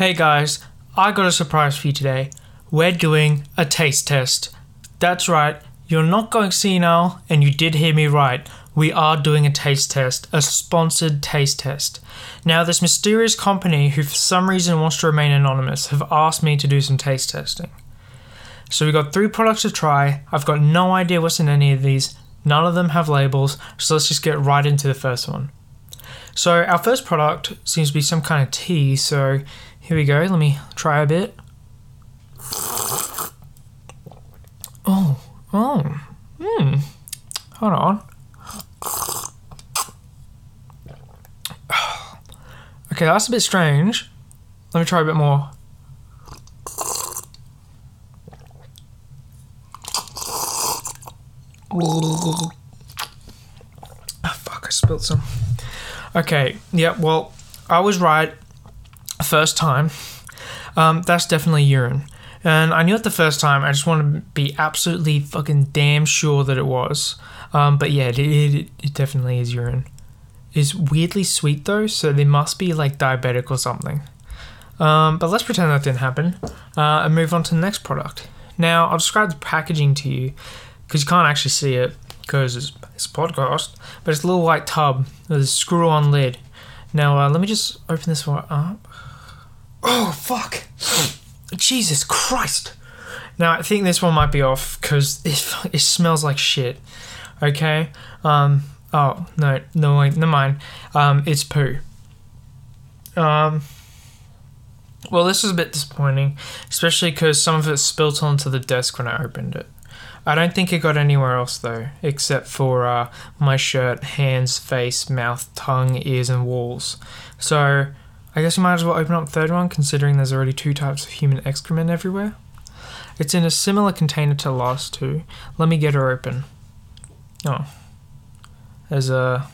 Hey guys, I got a surprise for you today. We're doing a taste test. That's right, you're not going senile, and you did hear me right. We are doing a taste test, a sponsored taste test. Now, this mysterious company, who for some reason wants to remain anonymous, have asked me to do some taste testing. So we got three products to try. I've got no idea what's in any of these. None of them have labels, so let's just get right into the first one. So our first product seems to be some kind of tea, so here we go. Let me try a bit. Oh, oh, hmm. Hold on. Okay, that's a bit strange. Let me try a bit more. Ah, fuck, I spilled some. Okay, yeah, well, I was right first time. Um, that's definitely urine. And I knew it the first time. I just want to be absolutely fucking damn sure that it was. Um, but yeah, it, it, it definitely is urine. It's weirdly sweet though, so they must be like diabetic or something. Um, but let's pretend that didn't happen uh, and move on to the next product. Now, I'll describe the packaging to you because you can't actually see it because it's, it's a podcast, but it's a little white tub with a screw on lid. Now, uh, let me just open this one up. Oh, fuck. Jesus Christ. Now, I think this one might be off because it, it smells like shit. Okay? Um, oh, no, no, wait, never mind. Um, it's poo. Um, well, this is a bit disappointing, especially because some of it spilt onto the desk when I opened it. I don't think it got anywhere else though, except for uh, my shirt, hands, face, mouth, tongue, ears, and walls. So I guess we might as well open up the third one, considering there's already two types of human excrement everywhere. It's in a similar container to the last two. Let me get her open. Oh, there's a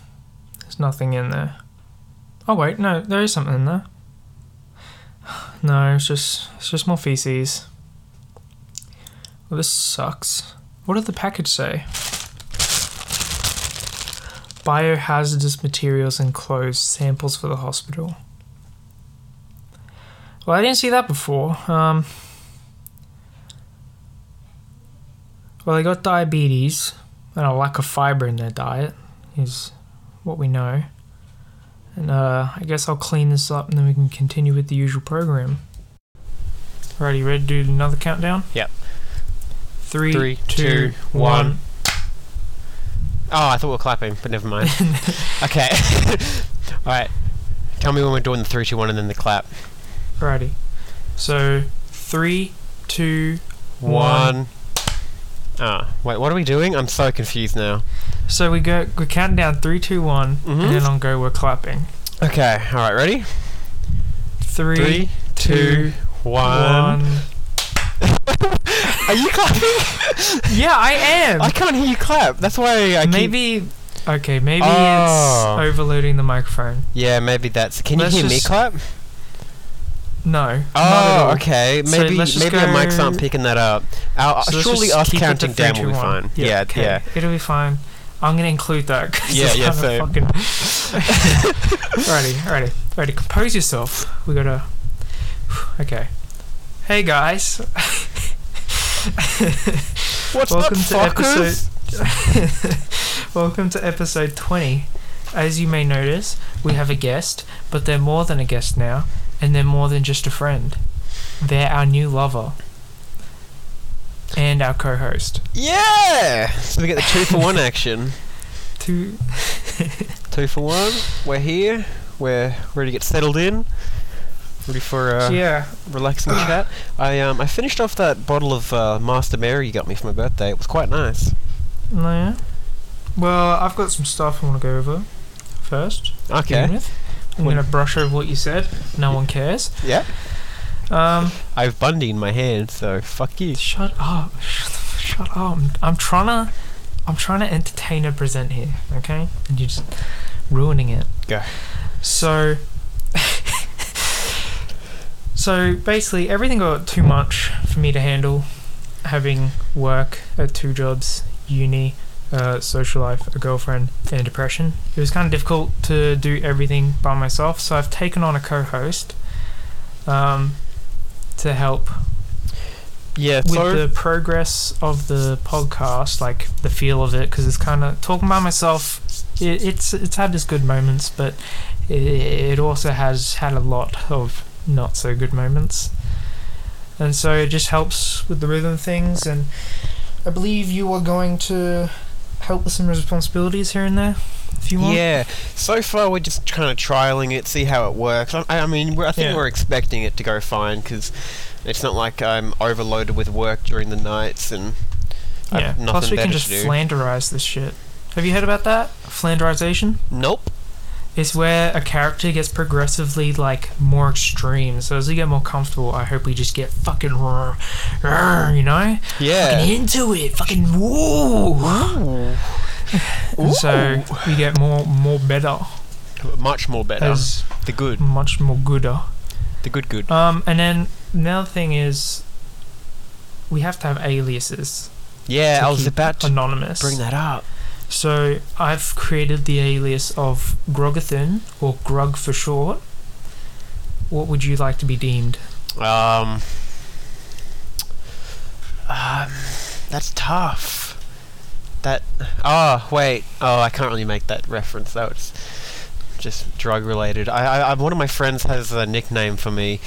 there's nothing in there. Oh wait, no, there is something in there. No, it's just it's just more feces. Well, this sucks. What did the package say? Biohazardous materials enclosed, samples for the hospital. Well, I didn't see that before. Um, well, they got diabetes and a lack of fiber in their diet, is what we know. And uh, I guess I'll clean this up and then we can continue with the usual program. Alrighty, ready to do another countdown? Yep. Three, Three, two, two, one. one. Oh, I thought we were clapping, but never mind. okay. Alright. Tell me when we're doing the three, two, one, and then the clap. Alrighty. So, three, two, one. One. Ah, wait, what are we doing? I'm so confused now. So we go, we're counting down three, two, one, Mhm. and then on go we're clapping. Okay, alright, ready? Three, Three, two, two, one. one. Are you clapping? Yeah, I am. I can't hear you clap. That's why I keep- maybe. Okay, maybe Oh. it's overloading the microphone. Yeah, maybe that's. Can Let's you hear me clap? No. not at oh, all. Oh, okay. So Maybe let's maybe our mics aren't picking that up. Our, So surely us keep it to counting down will be fine. Yeah, okay, yeah. It'll be fine. I'm gonna include that. 'cause Yeah, it's yeah, kinda Fucking ready, ready, ready. Compose yourself. We gotta. Okay. Hey guys. What's Welcome up, to episode. Welcome to episode twenty. As you may notice, we have a guest, but they're more than a guest now, and they're more than just a friend. They're our new lover. And our co-host. Yeah! So we get the two for one action. Two. Two for one. We're here. We're ready to get settled in. Ready for uh, yeah. relaxing chat. I um I finished off that bottle of uh, Master Mary you got me for my birthday. It was quite nice. No, yeah. Well, I've got some stuff I want to go over first. Okay. I'm What- gonna brush over what you said. No one cares. Yeah. Um, I have Bundy in my hand, so fuck you. shut up. Shut, shut up. I'm, I'm trying to, I'm trying to entertain and present here. Okay, and you're just ruining it. Go. So, so basically, everything got too much for me to handle. Having work at two jobs, uni, uh, social life, a girlfriend, and depression. It was kind of difficult to do everything by myself, so I've taken on a co-host. um, to help Yeah. with So the progress of the podcast, like the feel of it, because it's kind of talking by myself. It, it's it's had its good moments, but it, it also has had a lot of not so good moments, and so it just helps with the rhythm things. And I believe you are going to help with some responsibilities here and there, if you want. yeah. So far, we're just kind of trialing it, see how it works. I, I mean, I think Yeah. we're expecting it to go fine because it's not like I'm overloaded with work during the nights and. I've Yeah. nothing Plus, we can just flanderize this shit. Have you heard about that? Flanderization? Nope. It's where a character gets progressively like more extreme. So as we get more comfortable, I hope we just get fucking raw, raw, you know, Yeah. fucking into it, fucking whoa. So we get more more better Much more better. as the good. much more gooder. The good good. Um, and then another thing is we have to have aliases. Yeah, I was about to anonymous. bring that up. So I've created the alias of Grogathin, or Grug for short. What would you like to be deemed? Um, um, that's tough. That. Oh wait. Oh, I can't really make that reference. That was just drug related. I, I, I one of my friends has a nickname for me.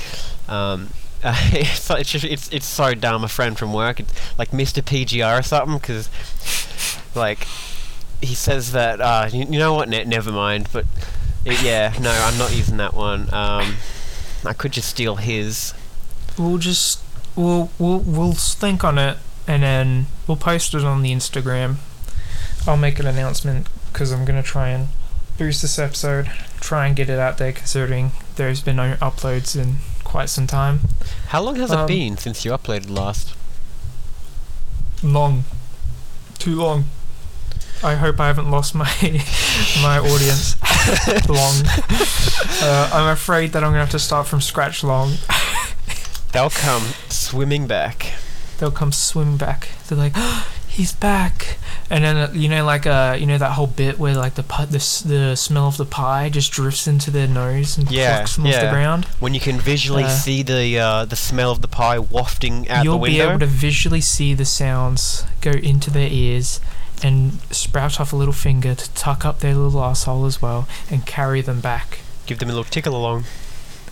Um, it's like- it's just, it's it's so dumb. A friend from work, it's like Mr. PGR or something, because like he says that. Uh, you, you know what? Ne- never mind. But it, yeah, no, I'm not using that one. Um, I could just steal his. We'll just we'll we'll we'll think on it and then we'll post it on the Instagram. I'll make an announcement because I'm gonna try and boost this episode, try and get it out there. Considering there's been no uploads in quite some time. How long has Um, it been since you uploaded last? Long, too long. I hope I haven't lost my my audience. long. Uh, I'm afraid that I'm gonna have to start from scratch. Long. They'll come swimming back. they'll come swim back. They're like, he's back. And then uh, you know, like uh, you know that whole bit where like the pu- the s- the smell of the pie just drifts into their nose and Yeah, plucks them off the ground. When you can visually Uh, see the uh, the smell of the pie wafting out You'll be able to visually see the sounds go into their ears and sprout off a little finger to tuck up their little asshole as well and carry them back. Give them a little tickle along,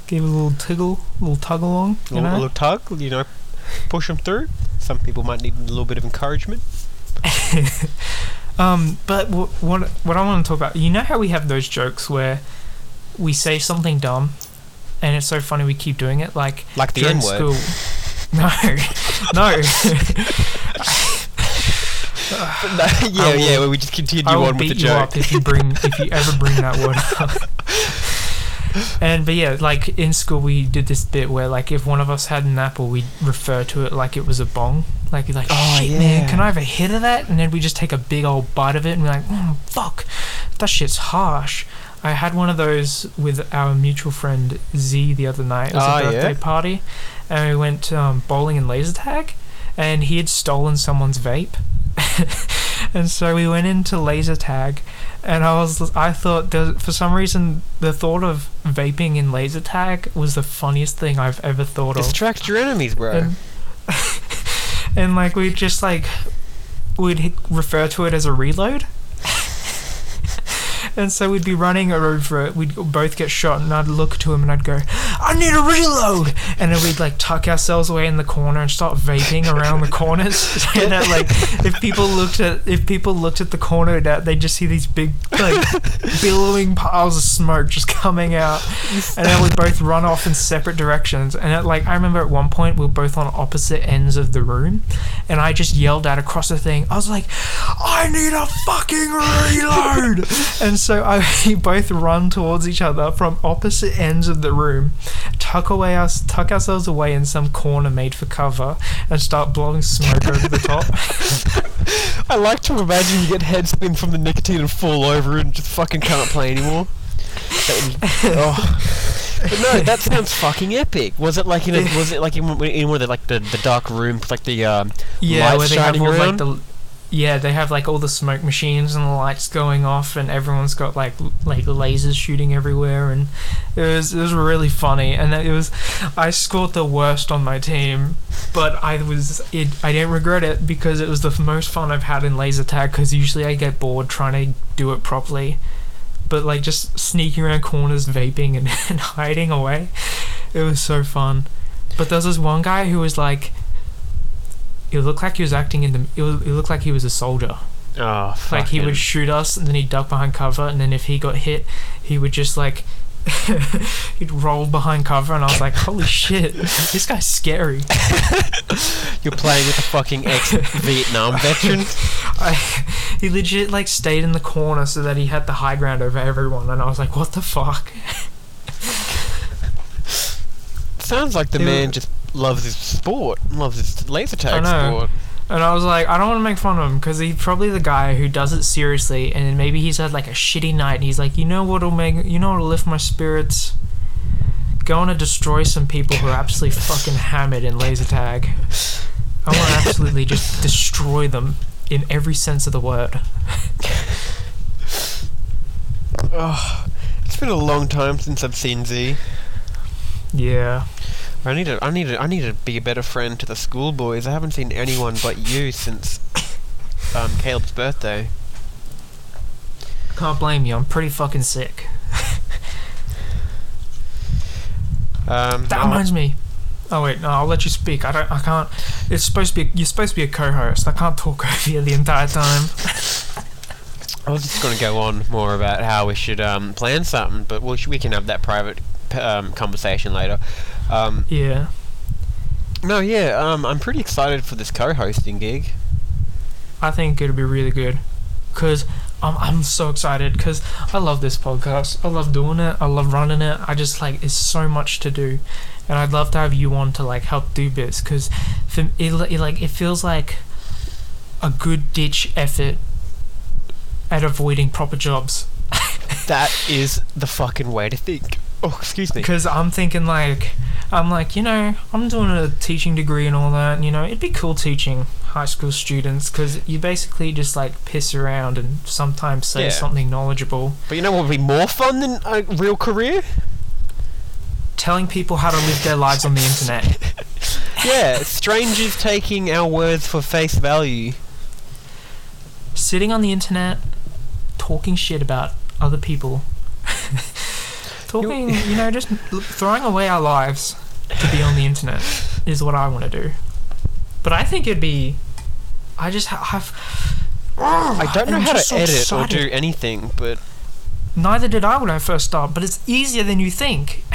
Give a little tiggle, a little tug along, a little, a little tug. You know, push them through. Some people might need a little bit of encouragement. Um, but w- what what I want to talk about, you know how we have those jokes where we say something dumb, and it's so funny we keep doing it, like Like the N word. school. No, no. yeah, will- yeah. Where we just continue I will on with beat the you joke. up if you bring if you ever bring that word up. And but yeah, like in school we did this bit where like if one of us had an apple, we'd refer to it like it was a bong. Like like Oh, shit man, can I have a hit of that? And then we just take a big old bite of it and be like, mm, fuck, that shit's harsh. I had one of those with our mutual friend Z the other night. It was Oh, a yeah? birthday party, and we went um, bowling and laser tag, and he had stolen someone's vape, and so we went into laser tag, and I was I thought for some reason the thought of vaping in laser tag was the funniest thing I've ever thought of. Distract your enemies, bro. And, and like we just like we'd refer to it as a reload. and so we'd be running over it. We'd both get shot, and I'd look to him and I'd go, "I need a reload!" And then we'd like tuck ourselves away in the corner and start vaping around the corners. so that like if people looked at if people looked at the corner, that they'd just see these big like billowing piles of smoke just coming out and then we'd both run off in separate directions. And it, like I remember at one point we were both on opposite ends of the room, and I just yelled out across the thing. I was like, "I need a fucking reload!" and so I we both run towards each other from opposite ends of the room, tuck away us, tuck ourselves away in some corner made for cover, and start blowing smoke over the top. I like to imagine you get head spin from the nicotine and fall over and just fucking can't play anymore. Would- oh. But no, that sounds fucking epic. Was it like in a, was it like in, in one of the like the, the dark room like the um Yeah, lights where they have all around? like the yeah, they have like all the smoke machines and the lights going off, and everyone's got like l- like lasers shooting everywhere, and it was it was really funny. And it was I scored the worst on my team, but I was it I didn't regret it because it was the most fun I've had in laser tag. Because usually I get bored trying to do it properly, but like just sneaking around corners, vaping and, and hiding away, it was so fun. But there was this one guy who was like. It looked like he was acting in the. It, was, it looked like he was a soldier. Oh, Like he fucking- would shoot us, and then he'd duck behind cover, and then if he got hit, he would just like he'd roll behind cover, and I was like, "Holy shit, this guy's scary." You're playing with a fucking ex-Vietnam veteran. I, he legit like stayed in the corner so that he had the high ground over everyone, and I was like, "What the fuck?" Sounds like the It man wa- just loves his sport, loves his laser tag sport. And I was like, I don't want to make fun of him because he's probably the guy who does it seriously, and maybe he's had like a shitty night, and he's like, you know what'll make, you know what'll lift my spirits? Going to destroy some people who are absolutely fucking hammered in laser tag. I want to absolutely just destroy them in every sense of the word. Oh, it's been a long time since I've seen Z. Yeah. I need to, I need to, I need to be a better friend to the schoolboys. I haven't seen anyone but you since um, Caleb's birthday. Can't blame you. I'm pretty fucking sick. Um, That reminds me. Oh wait, no, I'll let you speak. I don't. I can't. It's supposed to be. You're supposed to be a co-host. I can't talk over you the entire time. I was just going to go on more about how we should um, plan something, but we, sh- we can have that private um, conversation later. Um, Yeah. no, yeah, um, I'm pretty excited for this co-hosting gig. I think it'll be really good. Cause I'm I'm so excited because I love this podcast. I love doing it. I love running it. I just like it's so much to do, and I'd love to have you on to like help do bits. Cause for it, it like it feels like a good ditch effort at avoiding proper jobs. That is the fucking way to think. Oh, excuse me. Because I'm thinking like, I'm like, you know, I'm doing a teaching degree and all that. And, you know, it'd be cool teaching high school students because you basically just like piss around and sometimes say Yeah. something knowledgeable. But you know what would be more fun than a real career? Telling people how to live their lives on the internet. Yeah, strangers taking our words for face value. Sitting on the internet, talking shit about other people. Talking, you know, just throwing away our lives to be on the internet is what I want to do. But I think it'd be. I just ha- have. I don't know how to so edit or do anything, but Neither did I when I first started, but it's easier than you think.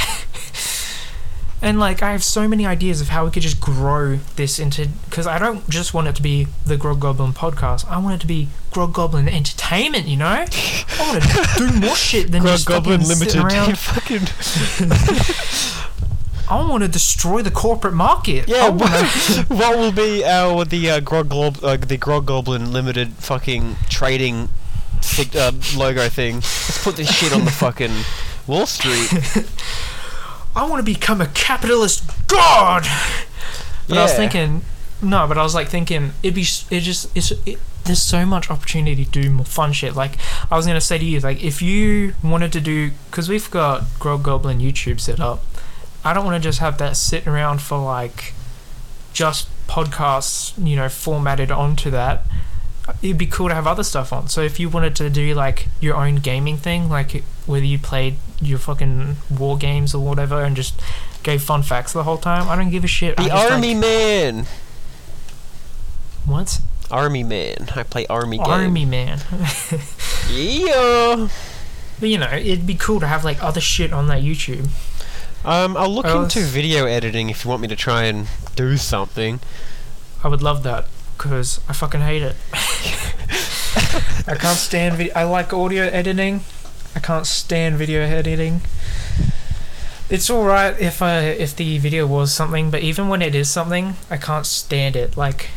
and like, I have so many ideas of how we could just grow this into. Because I don't just want it to be the Grog Goblin podcast. I want it to be Grog Goblin Entertainment. You know, I want to do more shit than Grog just Goblin Limited. around. fucking I want to destroy the corporate market. yeah. What, what will be our the uh, Grog Glob, uh, the Grog Goblin Limited fucking trading uh, logo thing? Let's put this shit on the fucking Wall Street. I want to become a capitalist god. But I was thinking, no, but I was like thinking it'd be it just it's it, there's so much opportunity to do more fun shit. Like I was gonna say to you, like if you wanted to do, because we've got Grog Goblin YouTube set up, I don't want to just have that sitting around for like just podcasts, you know, formatted onto that. It'd be cool to have other stuff on. So if you wanted to do like your own gaming thing, like whether you played your fucking war games or whatever, and just gave fun facts the whole time, I don't give a shit. The just, like- Army Man. what? Army Man. I play Army game. Army man. Yeah. but you know, it'd be cool to have like other shit on that YouTube. Um, I'll look Oh, into video editing if you want me to try and do something. I would love that because I fucking hate it. I can't stand video. I like audio editing. I can't stand video editing. It's all right if uh, if the video was something, but even when it is something, I can't stand it. Like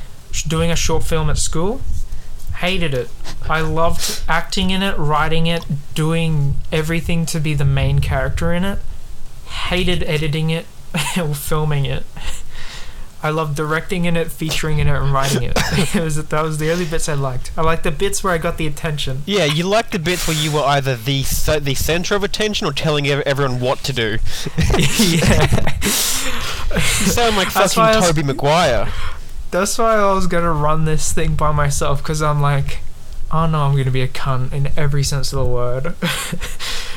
doing a short film at school, hated it. I loved acting in it, writing it, doing everything to be the main character in it. Hated editing it or filming it. I loved directing in it, featuring in it, and writing it. it was that was the only bits I liked. I liked the bits where I got the attention. Yeah, you like the bits where you were either the the center of attention or telling everyone what to do. yeah. You sound like That's why I fucking was- Tobey Maguire. That's why I was gonna run this thing by myself because I'm like, oh no, I'm gonna be a cunt in every sense of the word.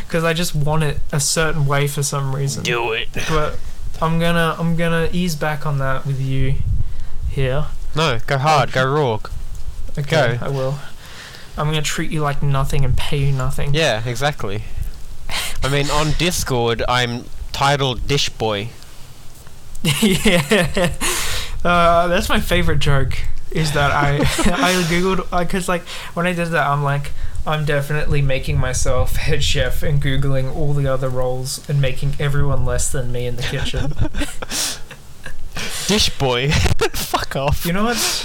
Because I just want it a certain way for some reason. Do it. But I'm gonna I'm gonna ease back on that with you here. No, go hard, go raw. Okay, Go. I will. I'm gonna treat you like nothing and pay you nothing. Yeah, exactly. I mean, on Discord, I'm titled Dish Boy. yeah. Uh, that's my favorite joke. Is that I I googled because like when I did that I'm like I'm definitely making myself head chef and googling all the other roles and making everyone less than me in the kitchen. Dish Boy. Fuck off. You know what's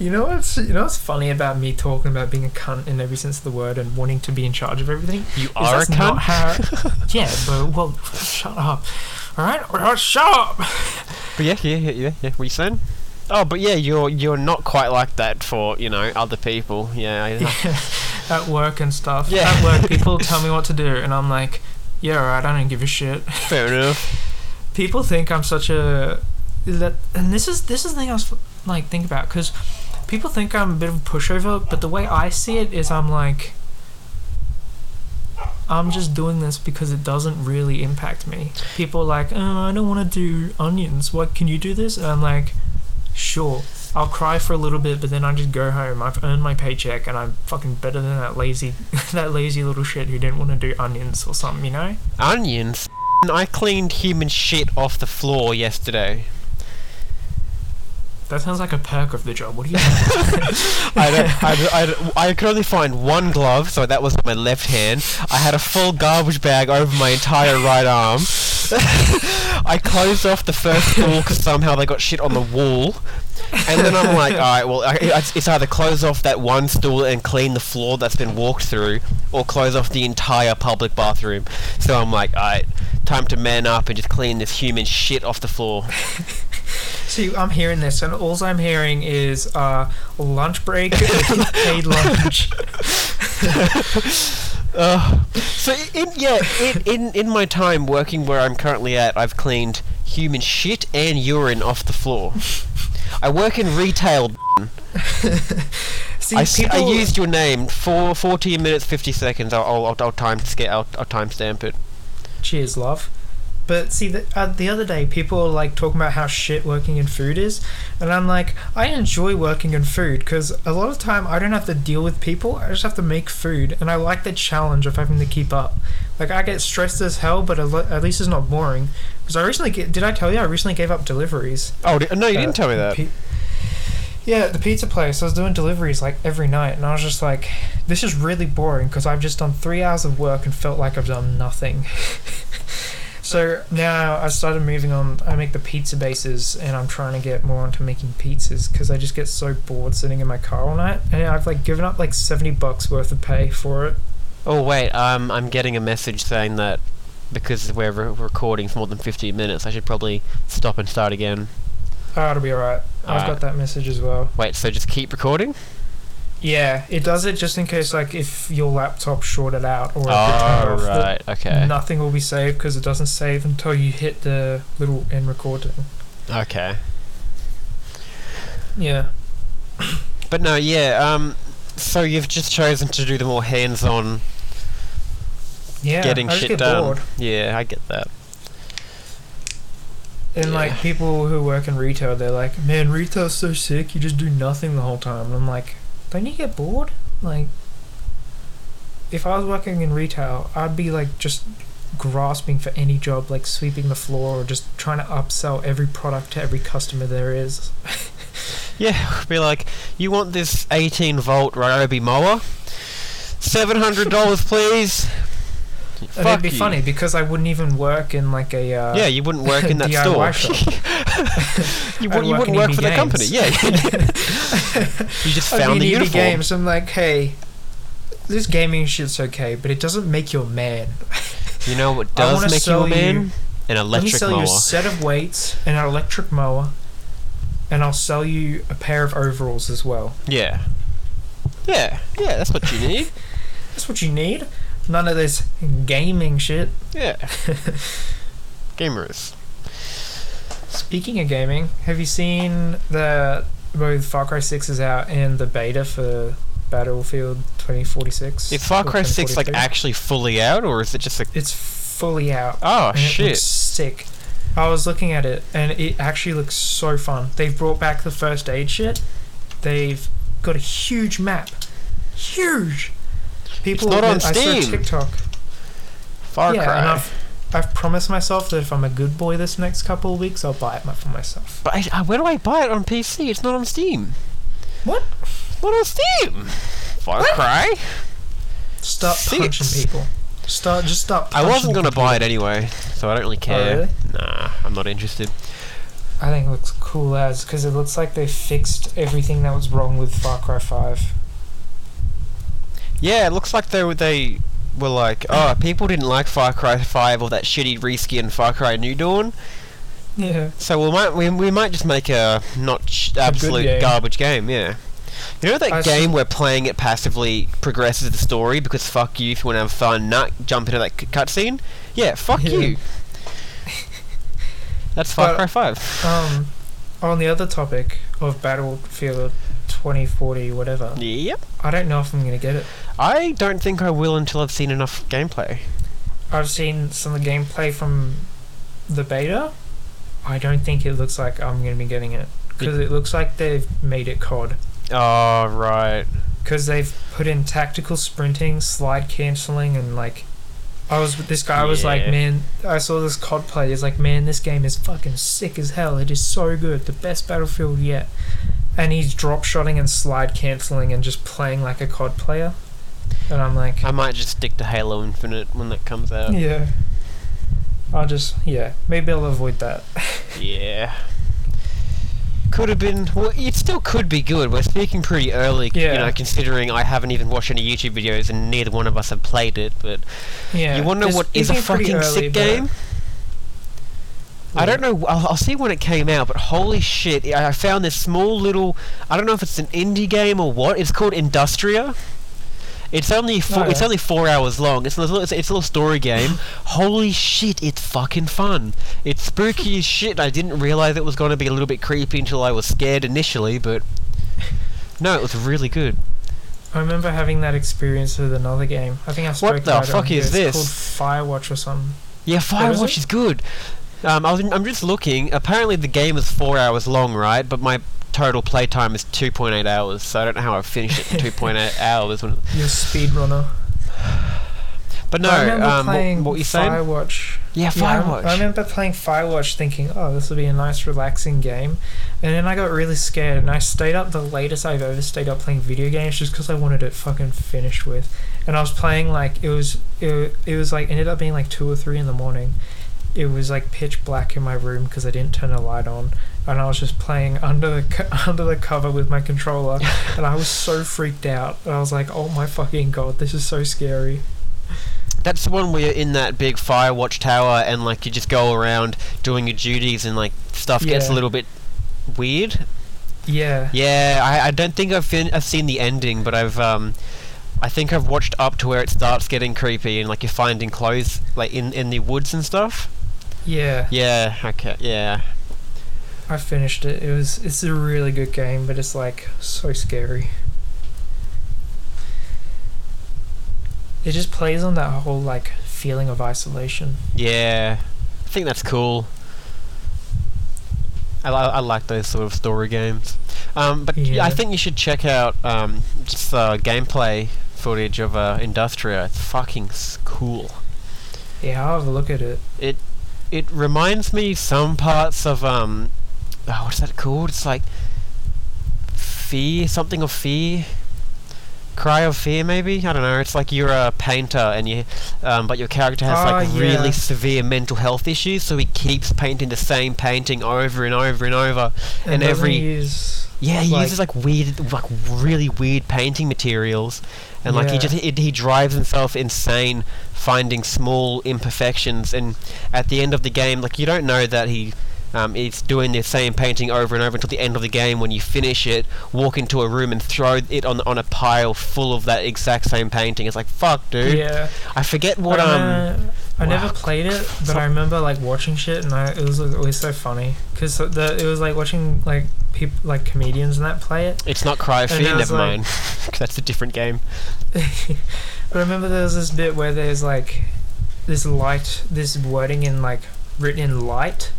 you know what's you know what's funny about me talking about being a cunt in every sense of the word and wanting to be in charge of everything? You are a cunt. how- yeah, but well, shut up. All right, all right, shut up. But yeah, yeah, yeah, yeah, yeah. What you saying? Oh, but yeah, you're you're not quite like that for you know other people. Yeah, I know. At work and stuff. Yeah. At work, people tell me what to do, and I'm like, yeah, alright, I don't give a shit. fair enough. People think I'm such a that, and this is this is the thing I was like think about because people think I'm a bit of a pushover, but the way I see it is I'm like. I'm just doing this because it doesn't really impact me. People are like, oh, I don't want to do onions. What can you do this? And I'm like, sure. I'll cry for a little bit, but then I just go home. I've earned my paycheck, and I'm fucking better than that lazy, that lazy little shit who didn't want to do onions or something. You know? Onions. I cleaned human shit off the floor yesterday. That sounds like a perk of the job. What do you? I, don't, I, don't- I, I could only find one glove, so that was on my left hand. I had a full garbage bag over my entire right arm. I closed off the first stool because somehow they got shit on the wall. And then I'm like, alright, well, I, it's it's either close off that one stool and clean the floor that's been walked through, or close off the entire public bathroom. So I'm like, alright, time to man up and just clean this human shit off the floor. See, I'm hearing this, and all I'm hearing is uh, lunch break, paid lunch. Uh, so in yeah, in, in in my time working where I'm currently at, I've cleaned human shit and urine off the floor. I work in retail. See, I, s- I people, used your name for 14 minutes 50 seconds. I'll I'll, I'll, I'll time sca- I'll, I'll timestamp it. Cheers, love. But see, the, uh, the other day, people were like talking about how shit working in food is, and I'm like, I enjoy working in food because a lot of time I don't have to deal with people. I just have to make food, and I like the challenge of having to keep up. Like I get stressed as hell, but at le- at least it's not boring. Because I recently, ga- did I tell you I recently gave up deliveries? Oh no, you Uh, didn't tell me that. Pi- yeah, the pizza place. I was doing deliveries like every night, and I was just like, "This is really boring" because I've just done three hours of work and felt like I've done nothing. so now I started moving on. I make the pizza bases, and I'm trying to get more onto making pizzas because I just get so bored sitting in my car all night, and I've like given up like seventy bucks worth of pay for it. Oh wait, um, I'm getting a message saying that because we're re- recording for more than 15 minutes, I should probably stop and start again. Oh, it'll be alright. I've Alright. got that message as well. Wait, so just keep recording? Yeah, it does it just in case like if your laptop shorted out or if it Oh turned off, right, okay, nothing will be saved because it doesn't save until you hit the little end recording. okay. Yeah. But no, yeah. Um, so you've just chosen to do the more hands-on Yeah. getting shit get done. bored. Yeah, I get that. And like people who work in retail, they're like, "Man, retail's so sick. You just do nothing the whole time." And I'm like, "Don't you get bored? Like, if I was working in retail, I'd be like just grasping for any job, like sweeping the floor or just trying to upsell every product to every customer there is." Yeah, be like, you want this 18 volt Ryobi mower? Seven hundred dollars, please. And Fuck it'd be you. funny because I wouldn't even work in like a uh, Yeah, you wouldn't work in that DIY store. you, would, you wouldn't work for the company. Yeah, you just I mean, the uniform. games. I'm like, hey, this gaming shit's okay, but it doesn't make you a man. You know what does make you a man? you- an electric Let me sell you a set of weights, and an electric mower, and I'll sell you a pair of overalls as well. Yeah. Yeah, yeah, that's what you need. That's what you need. None of this gaming shit. Yeah. Gamers. Speaking of gaming, have you seen that both Far Cry 6 is out and the beta for Battlefield 2046? Is Far Cry 6 like actually fully out, or is it just like It's fully out. Oh, shit. sick. I was looking at it and it actually looks so fun. They've brought back the first aid shit. They've got a huge map. Huge. People not on I saw Steam. TikTok. Far yeah, Cry. I've, promised myself that if I'm a good boy this next couple of weeks, I'll buy it for myself. But I, I, where do I buy it on PC? It's not on Steam. What? Not on Steam. Far Cry. Stop punching people. Start just start. I wasn't gonna people. buy it anyway, so I don't really care. Oh, really? Nah, I'm not interested. I think it looks cool as because it looks like they fixed everything that was wrong with Far Cry Five. Yeah, it looks like they were they were like, oh, people didn't like Far Cry 5 or that shitty reskin Far Cry New Dawn, Yeah. so we might we, we might just make a not sh- absolute game. garbage game. Yeah. You know that I game s- where playing it passively progresses the story because fuck you if you want to have fun, not jump into that c- cutscene. Yeah, fuck Yeah. you. That's Far But- Cry 5. Um, on the other topic of Battlefield 2040, whatever, Yep. I don't know if I'm gonna get it. I don't think I will until I've seen enough gameplay. I've seen some of the gameplay from the beta. I don't think it looks like I'm gonna be getting it because it looks like they've made it COD. Oh right. because they've put in tactical sprinting, slide canceling, and like, I was this guy was like, man, I saw this COD play. He's like, man, this game is fucking sick as hell. It is so good, the best Battlefield yet. And he's drop shotting and slide canceling and just playing like a COD player. And I'm like, I might just stick to Halo Infinite when that comes out. yeah. I'll just yeah, maybe I'll avoid that. Yeah. Could have been. Well, it still could be good. We're speaking pretty early, you know, considering I haven't even watched any YouTube videos and neither one of us have played it. But Yeah. you want to know what is a fucking early, sick game? I don't know. I'll, I'll see when it came out, but holy shit! I found this small little. I don't know if it's an indie game or what. It's called Industria. It's only four, Oh, it's only four hours long. It's a little, it's, a little story game. Holy shit! It's fucking fun. It's spooky as shit. I didn't realize it was going to be a little bit creepy until I was scared initially, but no, it was really good. I remember having that experience with another game. I think I spoke the about it fuck here. is It's this? called Firewatch or something. Yeah, Firewatch is good. Um, I was, I'm just looking. Apparently, the game is four hours long, right? But my total playtime is 2.8 hours, so I don't know how I finished it in 2.8 hours. When, You're a speedrunner. but no, I remember um, playing what, what you saying? Firewatch. Yeah, Yeah, I- Firewatch. I, remember playing Firewatch thinking, oh, this will be a nice, relaxing game. And then I got really scared and I stayed up the latest I've ever stayed up playing video games just because I wanted it fucking finished with. And I was playing like, it was, it, it was like, ended up being like 2 or 3 in the morning. It was like pitch black in my room because I didn't turn the light on. And I was just playing under the under the cover with my controller, and I was so freaked out. And I was like, "Oh my fucking god, this is so scary." That's the one where you're in that big Firewatch tower and like you just go around doing your duties and like stuff gets a little bit weird. Yeah. Yeah, I, I don't think I've fin- I've seen the ending, but I've um, I think I've watched up to where it starts getting creepy and like you're finding clothes like in in the woods and stuff. Yeah. Yeah, okay, yeah. I finished it. It was it's a really good game, but it's like so scary. It just plays on that whole like feeling of isolation. Yeah, I think that's cool. I, li- I like those sort of story games. Um, but yeah. I think you should check out um, just uh, gameplay footage of uh, Industria. It's fucking cool. Yeah, I'll have a look at it. It reminds me some parts of um, oh, what's that called? It's like fear, something of fear. Cry of fear, maybe I don't know. It's like you're a painter, and you, um, but your character has Ah, like yeah. really severe mental health issues, so he keeps painting the same painting over and over and over. And doesn't every- use Yeah, he Like- uses like weird, like really weird painting materials, and like he just he, he drives himself insane finding small imperfections. And at the end of the game, like you don't know that he. Um, it's doing the same painting over and over until the end of the game. When you finish it, walk into a room and throw it on on a pile full of that exact same painting. It's like fuck, dude. Yeah. I forget what I, um. uh, I never played it, but I remember like watching shit, and I, it was always so funny because the it was like watching like people like comedians and that play it. It's not Cry Fear. Never like- mind. That's a different game. but I remember there was this bit where there's like this light, this wording in like written in light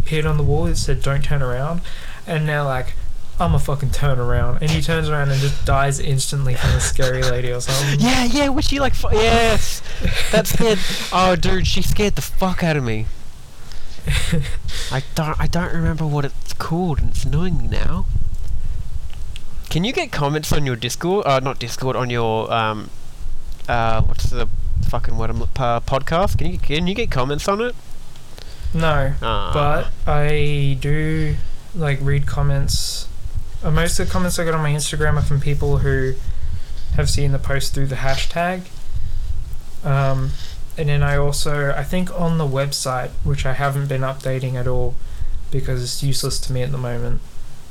appeared on the wall. It said "Don't turn around," and now like. I'm a fucking turn around, and he turns around and just dies instantly from a scary lady or something. Yeah, yeah. Which you like? Fu- yes. That scared. Oh, dude, she scared the fuck out of me. I don't. I don't remember what it's called, and it's annoying me now. Can you get comments on your Discord? Uh, not Discord. On your um, uh, what's the fucking word? I'm uh, podcast? Can you can you get comments on it? No, Uh, but I do like read comments. Uh, most of the comments I get on my Instagram are from people who have seen the post through the hashtag. Um, and then I also, I think on the website, which I haven't been updating at all because it's useless to me at the moment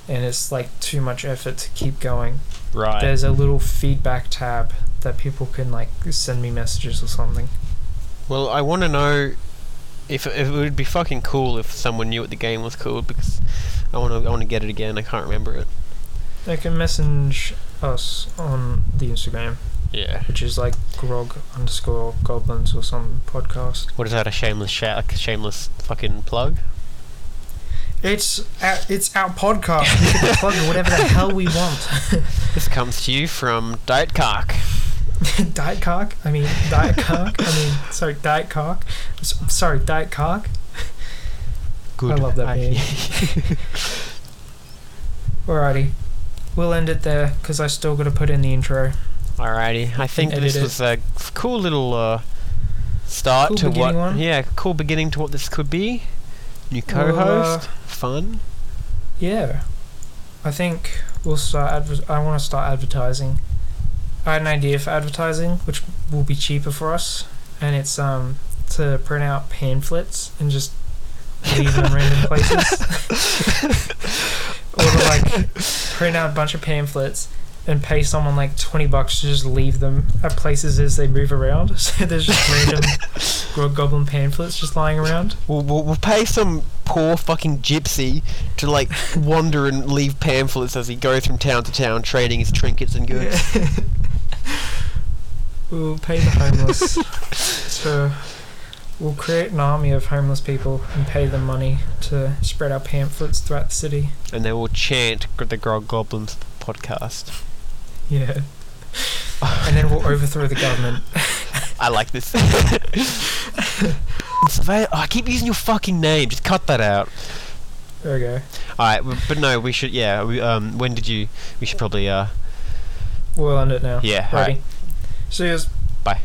and it's like too much effort to keep going. right. There's a little feedback tab that people can like send me messages or something. Well, I want to know if, if it would be fucking cool if someone knew what the game was called because I want to I want to get it again. I can't remember it. They can message us on the Instagram. Yeah. which is like grog underscore goblins or some podcast. What is that? A shameless sha- like a shameless fucking plug? It's our, it's our podcast. We can plug whatever the hell we want. This comes to you from Diet Cock. Diet cock. I mean diet cock. I mean sorry, diet cock. Sorry, diet cock. Good. I love that meme. Alrighty, we'll end it there because I still got to put in the intro. Alrighty. I think this it. was a cool little uh, start Cool to what. one. Yeah, cool beginning to what this could be. New co-host. uh, Fun. Yeah, I think we'll start. Adver- I want to start advertising. I had an idea for advertising, which will be cheaper for us, and it's um to print out pamphlets and just leave them in random places, or to like print out a bunch of pamphlets and pay someone like twenty bucks to just leave them at places as they move around. So there's just random Goblin pamphlets just lying around. We'll, we'll, we'll pay some poor fucking gypsy to like wander and leave pamphlets as he goes from town to town trading his trinkets and goods. we'll pay the homeless to. We'll create an army of homeless people and pay them money to spread our pamphlets throughout the city. and they will chant the Grog Goblins podcast. Yeah. And then we'll overthrow the government. I like this. Surveyor, oh, I keep using your fucking name. Just cut that out. There we go. All right, but no, we should. Yeah, we, um, when did you? We should probably. Uh, We'll end it now. Yeah, Ready? See you. bye.